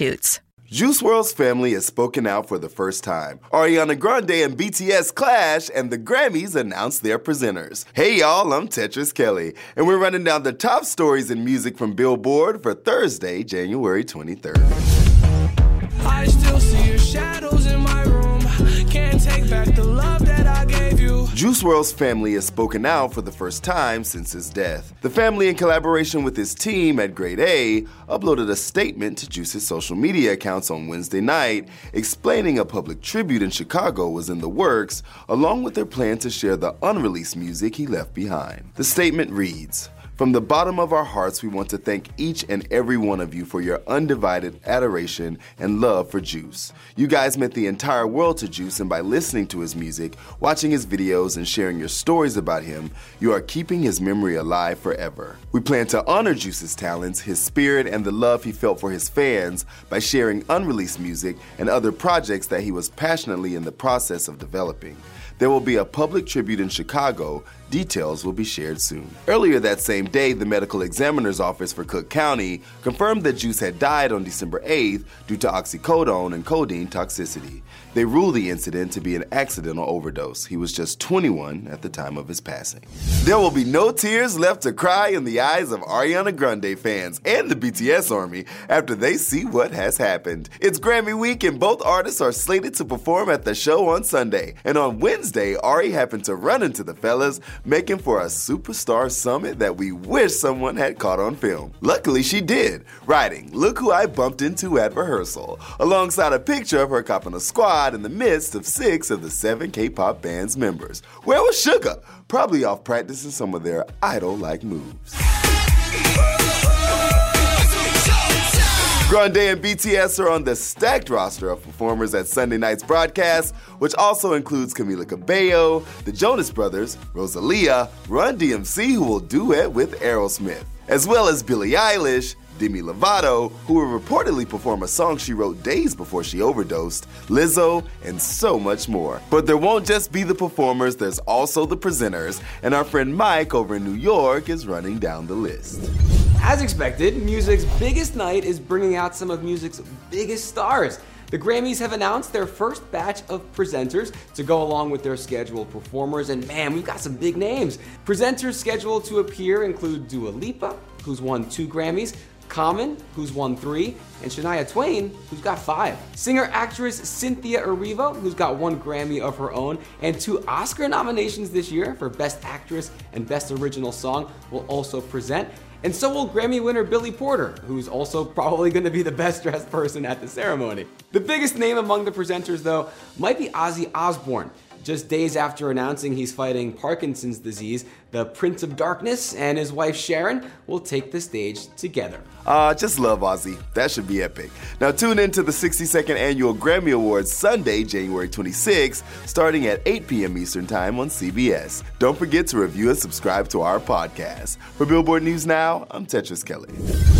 substitutes. Juice WRLD's family has spoken out for the first time. Ariana Grande and BTS clash, and the Grammys announced their presenters. Hey y'all, I'm Tetris Kelly, and we're running down the top stories in music from Billboard for Thursday, January 23rd. I still see your shadows in my room. Can't take back the love that I gave you. Juice WRLD's family has spoken out for the first time since his death. The family, in collaboration with his team at Grade A, uploaded a statement to Juice's social media accounts on Wednesday night explaining a public tribute in Chicago was in the works, along with their plan to share the unreleased music he left behind. The statement reads, from the bottom of our hearts, we want to thank each and every one of you for your undivided adoration and love for Juice. You guys meant the entire world to Juice, and by listening to his music, watching his videos, and sharing your stories about him, you are keeping his memory alive forever. We plan to honor Juice's talents, his spirit, and the love he felt for his fans by sharing unreleased music and other projects that he was passionately in the process of developing. There will be a public tribute in Chicago. Details will be shared soon. Earlier that same day, the medical examiner's office for Cook County confirmed that Juice had died on December 8th due to oxycodone and codeine toxicity. They ruled the incident to be an accidental overdose. He was just 21 at the time of his passing. There will be no tears left to cry in the eyes of Ariana Grande fans and the BTS army after they see what has happened. It's Grammy week and both artists are slated to perform at the show on Sunday. And on Wednesday, Ari happened to run into the fellas, making for a superstar summit that we wish someone had caught on film. Luckily, she did, writing, Look who I bumped into at rehearsal, alongside a picture of her copping a squad in the midst of six of the seven K pop band's members. Where was Suga? Probably off practicing some of their idol like moves. Grande and BTS are on the stacked roster of performers at Sunday night's broadcast, which also includes Camila Cabello, the Jonas Brothers, Rosalia, Run DMC, who will duet with Aerosmith, as well as Billie Eilish, Demi Lovato, who will reportedly perform a song she wrote days before she overdosed, Lizzo, and so much more. But there won't just be the performers, there's also the presenters, and our friend Mike over in New York is running down the list. As expected, music's biggest night is bringing out some of music's biggest stars. The Grammys have announced their first batch of presenters to go along with their scheduled performers, and man, we've got some big names. Presenters scheduled to appear include Dua Lipa, who's won two Grammys, Common, who's won three, and Shania Twain, who's got five. Singer actress Cynthia Erivo, who's got one Grammy of her own, and two Oscar nominations this year for Best Actress and Best Original Song, will also present. And so will Grammy winner Billy Porter, who's also probably going to be the best dressed person at the ceremony. The biggest name among the presenters, though, might be Ozzy Osbourne. Just days after announcing he's fighting Parkinson's disease, the Prince of Darkness and his wife Sharon will take the stage together. Uh, just love Ozzy. That should be epic. Now tune in to the 62nd Annual Grammy Awards Sunday, January 26, starting at 8 p.m. Eastern Time on CBS. Don't forget to review and subscribe to our podcast. For Billboard News Now, I'm Tetris Kelly.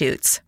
substitutes.